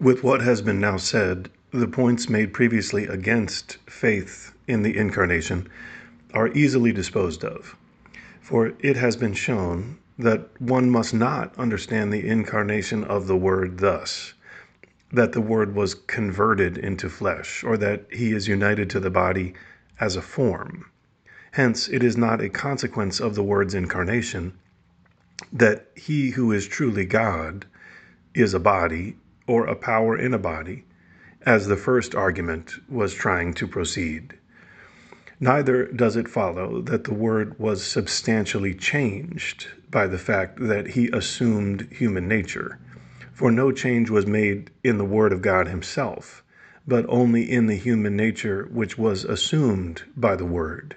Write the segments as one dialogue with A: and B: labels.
A: With what has been now said, the points made previously against faith in the Incarnation are easily disposed of. For it has been shown that one must not understand the incarnation of the Word thus that the Word was converted into flesh, or that he is united to the body as a form. Hence, it is not a consequence of the Word's incarnation that he who is truly God is a body or a power in a body, as the first argument was trying to proceed. Neither does it follow that the Word was substantially changed by the fact that he assumed human nature. For no change was made in the Word of God Himself, but only in the human nature which was assumed by the Word,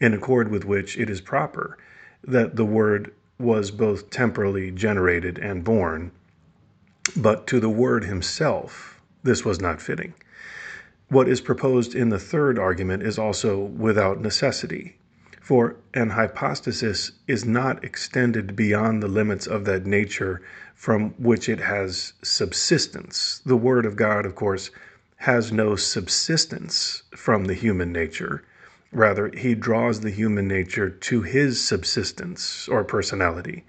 A: in accord with which it is proper that the Word was both temporally generated and born, but to the Word Himself this was not fitting. What is proposed in the third argument is also without necessity, for an hypostasis is not extended beyond the limits of that nature from which it has subsistence. The Word of God, of course, has no subsistence from the human nature. Rather, he draws the human nature to his subsistence or personality.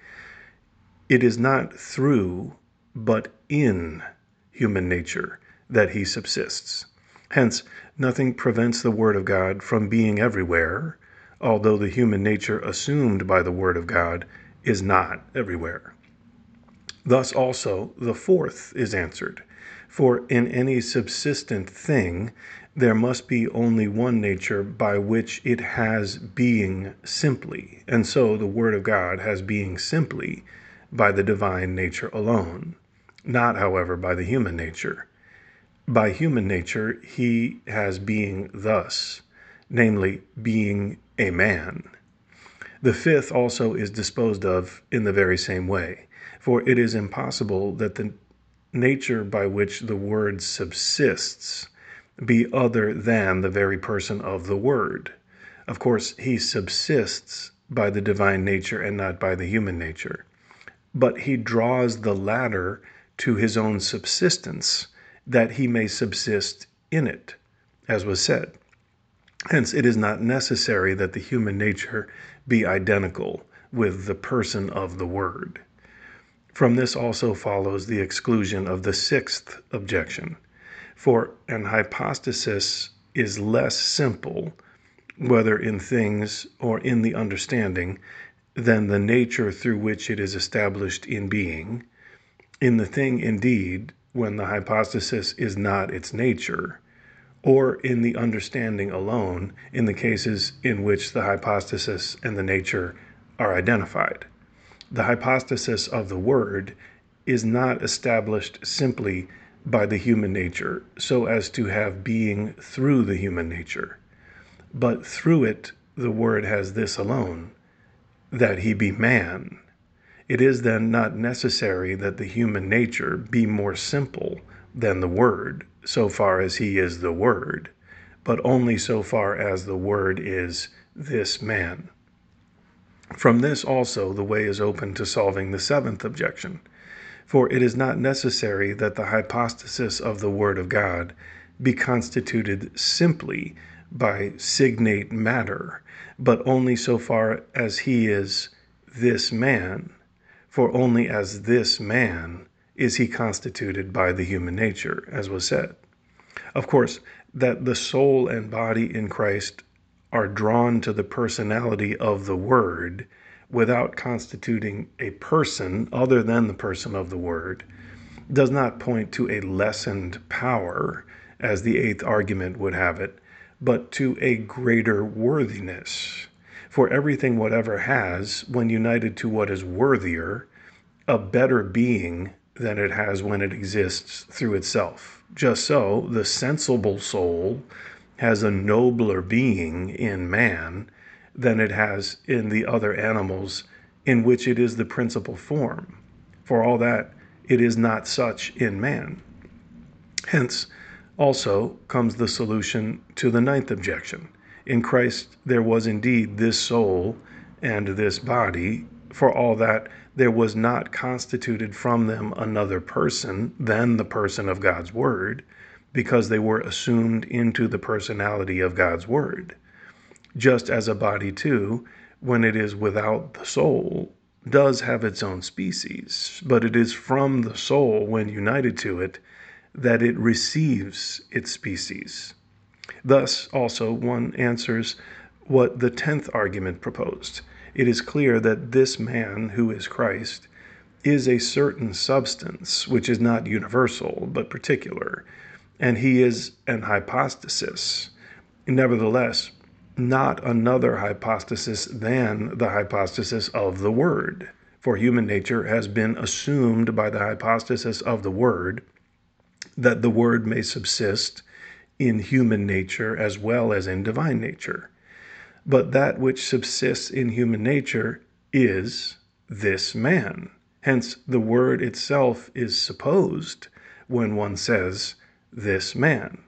A: It is not through, but in human nature that he subsists. Hence, nothing prevents the Word of God from being everywhere, although the human nature assumed by the Word of God is not everywhere. Thus also the fourth is answered. For in any subsistent thing, there must be only one nature by which it has being simply, and so the Word of God has being simply by the divine nature alone, not, however, by the human nature. By human nature, he has being thus, namely, being a man. The fifth also is disposed of in the very same way, for it is impossible that the nature by which the Word subsists be other than the very person of the Word. Of course, he subsists by the divine nature and not by the human nature, but he draws the latter to his own subsistence that he may subsist in it, as was said. Hence, it is not necessary that the human nature be identical with the person of the Word. From this also follows the exclusion of the sixth objection. For an hypostasis is less simple, whether in things or in the understanding, than the nature through which it is established in being. In the thing, indeed, when the hypostasis is not its nature, or in the understanding alone in the cases in which the hypostasis and the nature are identified. The hypostasis of the Word is not established simply by the human nature so as to have being through the human nature, but through it the Word has this alone that he be man it is then not necessary that the human nature be more simple than the Word, so far as he is the Word, but only so far as the Word is this man. From this also the way is open to solving the seventh objection. For it is not necessary that the hypostasis of the Word of God be constituted simply by signate matter, but only so far as he is this man for only as this man is he constituted by the human nature, as was said. Of course, that the soul and body in Christ are drawn to the personality of the Word without constituting a person other than the person of the Word does not point to a lessened power, as the eighth argument would have it, but to a greater worthiness. For everything whatever has, when united to what is worthier, a better being than it has when it exists through itself. Just so, the sensible soul has a nobler being in man than it has in the other animals in which it is the principal form. For all that, it is not such in man. Hence, also comes the solution to the ninth objection. In Christ, there was indeed this soul and this body for all that there was not constituted from them another person than the person of God's Word, because they were assumed into the personality of God's Word. Just as a body, too, when it is without the soul, does have its own species, but it is from the soul, when united to it, that it receives its species. Thus, also, one answers what the tenth argument proposed. It is clear that this man, who is Christ, is a certain substance which is not universal but particular, and he is an hypostasis. Nevertheless, not another hypostasis than the hypostasis of the Word, for human nature has been assumed by the hypostasis of the Word, that the Word may subsist in human nature as well as in divine nature. But that which subsists in human nature is this man. Hence, the word itself is supposed when one says this man.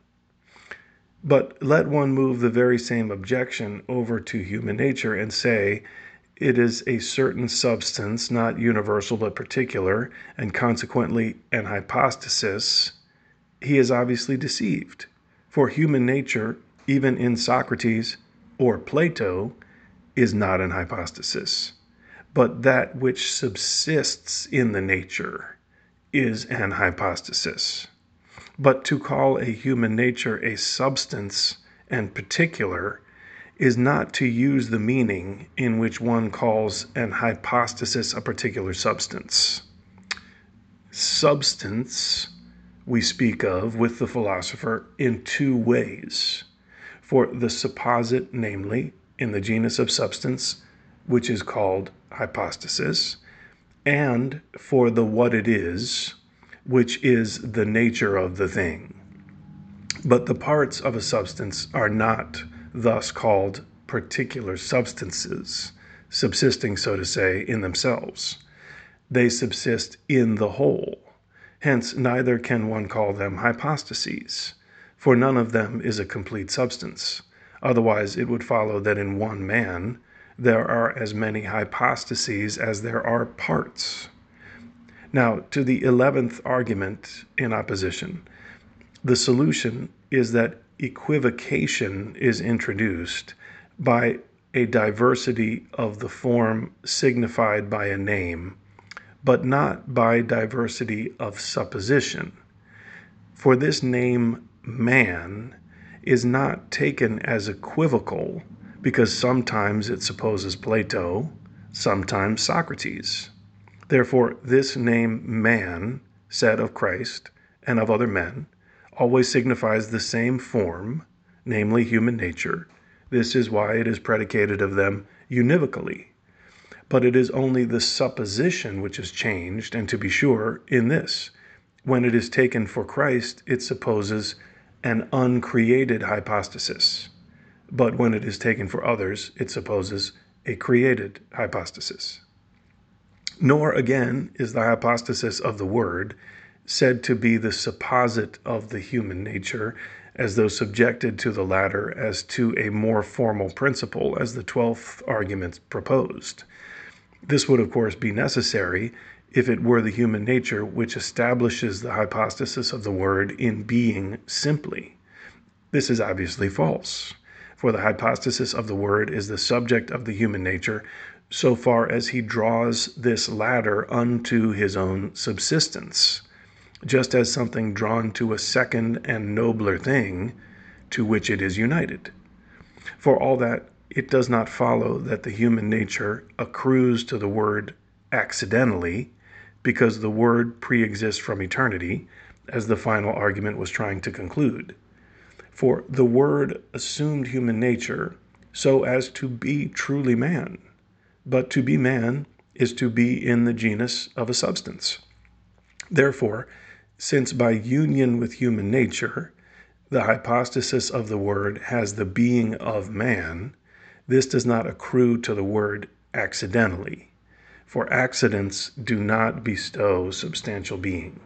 A: But let one move the very same objection over to human nature and say it is a certain substance, not universal but particular, and consequently an hypostasis, he is obviously deceived. For human nature, even in Socrates or Plato, is not an hypostasis, but that which subsists in the nature is an hypostasis. But to call a human nature a substance and particular is not to use the meaning in which one calls an hypostasis a particular substance. Substance we speak of with the philosopher in two ways. For the supposit, namely, in the genus of substance, which is called hypostasis, and for the what it is, which is the nature of the thing. But the parts of a substance are not thus called particular substances, subsisting, so to say, in themselves. They subsist in the whole Hence, neither can one call them hypostases, for none of them is a complete substance. Otherwise, it would follow that in one man there are as many hypostases as there are parts. Now, to the eleventh argument in opposition, the solution is that equivocation is introduced by a diversity of the form signified by a name but not by diversity of supposition. For this name, man, is not taken as equivocal because sometimes it supposes Plato, sometimes Socrates. Therefore, this name, man, said of Christ and of other men, always signifies the same form, namely human nature. This is why it is predicated of them univocally but it is only the supposition which is changed, and to be sure, in this. When it is taken for Christ, it supposes an uncreated hypostasis, but when it is taken for others, it supposes a created hypostasis. Nor, again, is the hypostasis of the Word said to be the supposit of the human nature, as though subjected to the latter as to a more formal principle, as the twelfth argument proposed. This would, of course, be necessary if it were the human nature which establishes the hypostasis of the Word in being simply. This is obviously false, for the hypostasis of the Word is the subject of the human nature so far as he draws this latter unto his own subsistence, just as something drawn to a second and nobler thing to which it is united. For all that it does not follow that the human nature accrues to the Word accidentally, because the Word pre exists from eternity, as the final argument was trying to conclude. For the Word assumed human nature so as to be truly man, but to be man is to be in the genus of a substance. Therefore, since by union with human nature, the hypostasis of the Word has the being of man, this does not accrue to the word accidentally, for accidents do not bestow substantial being.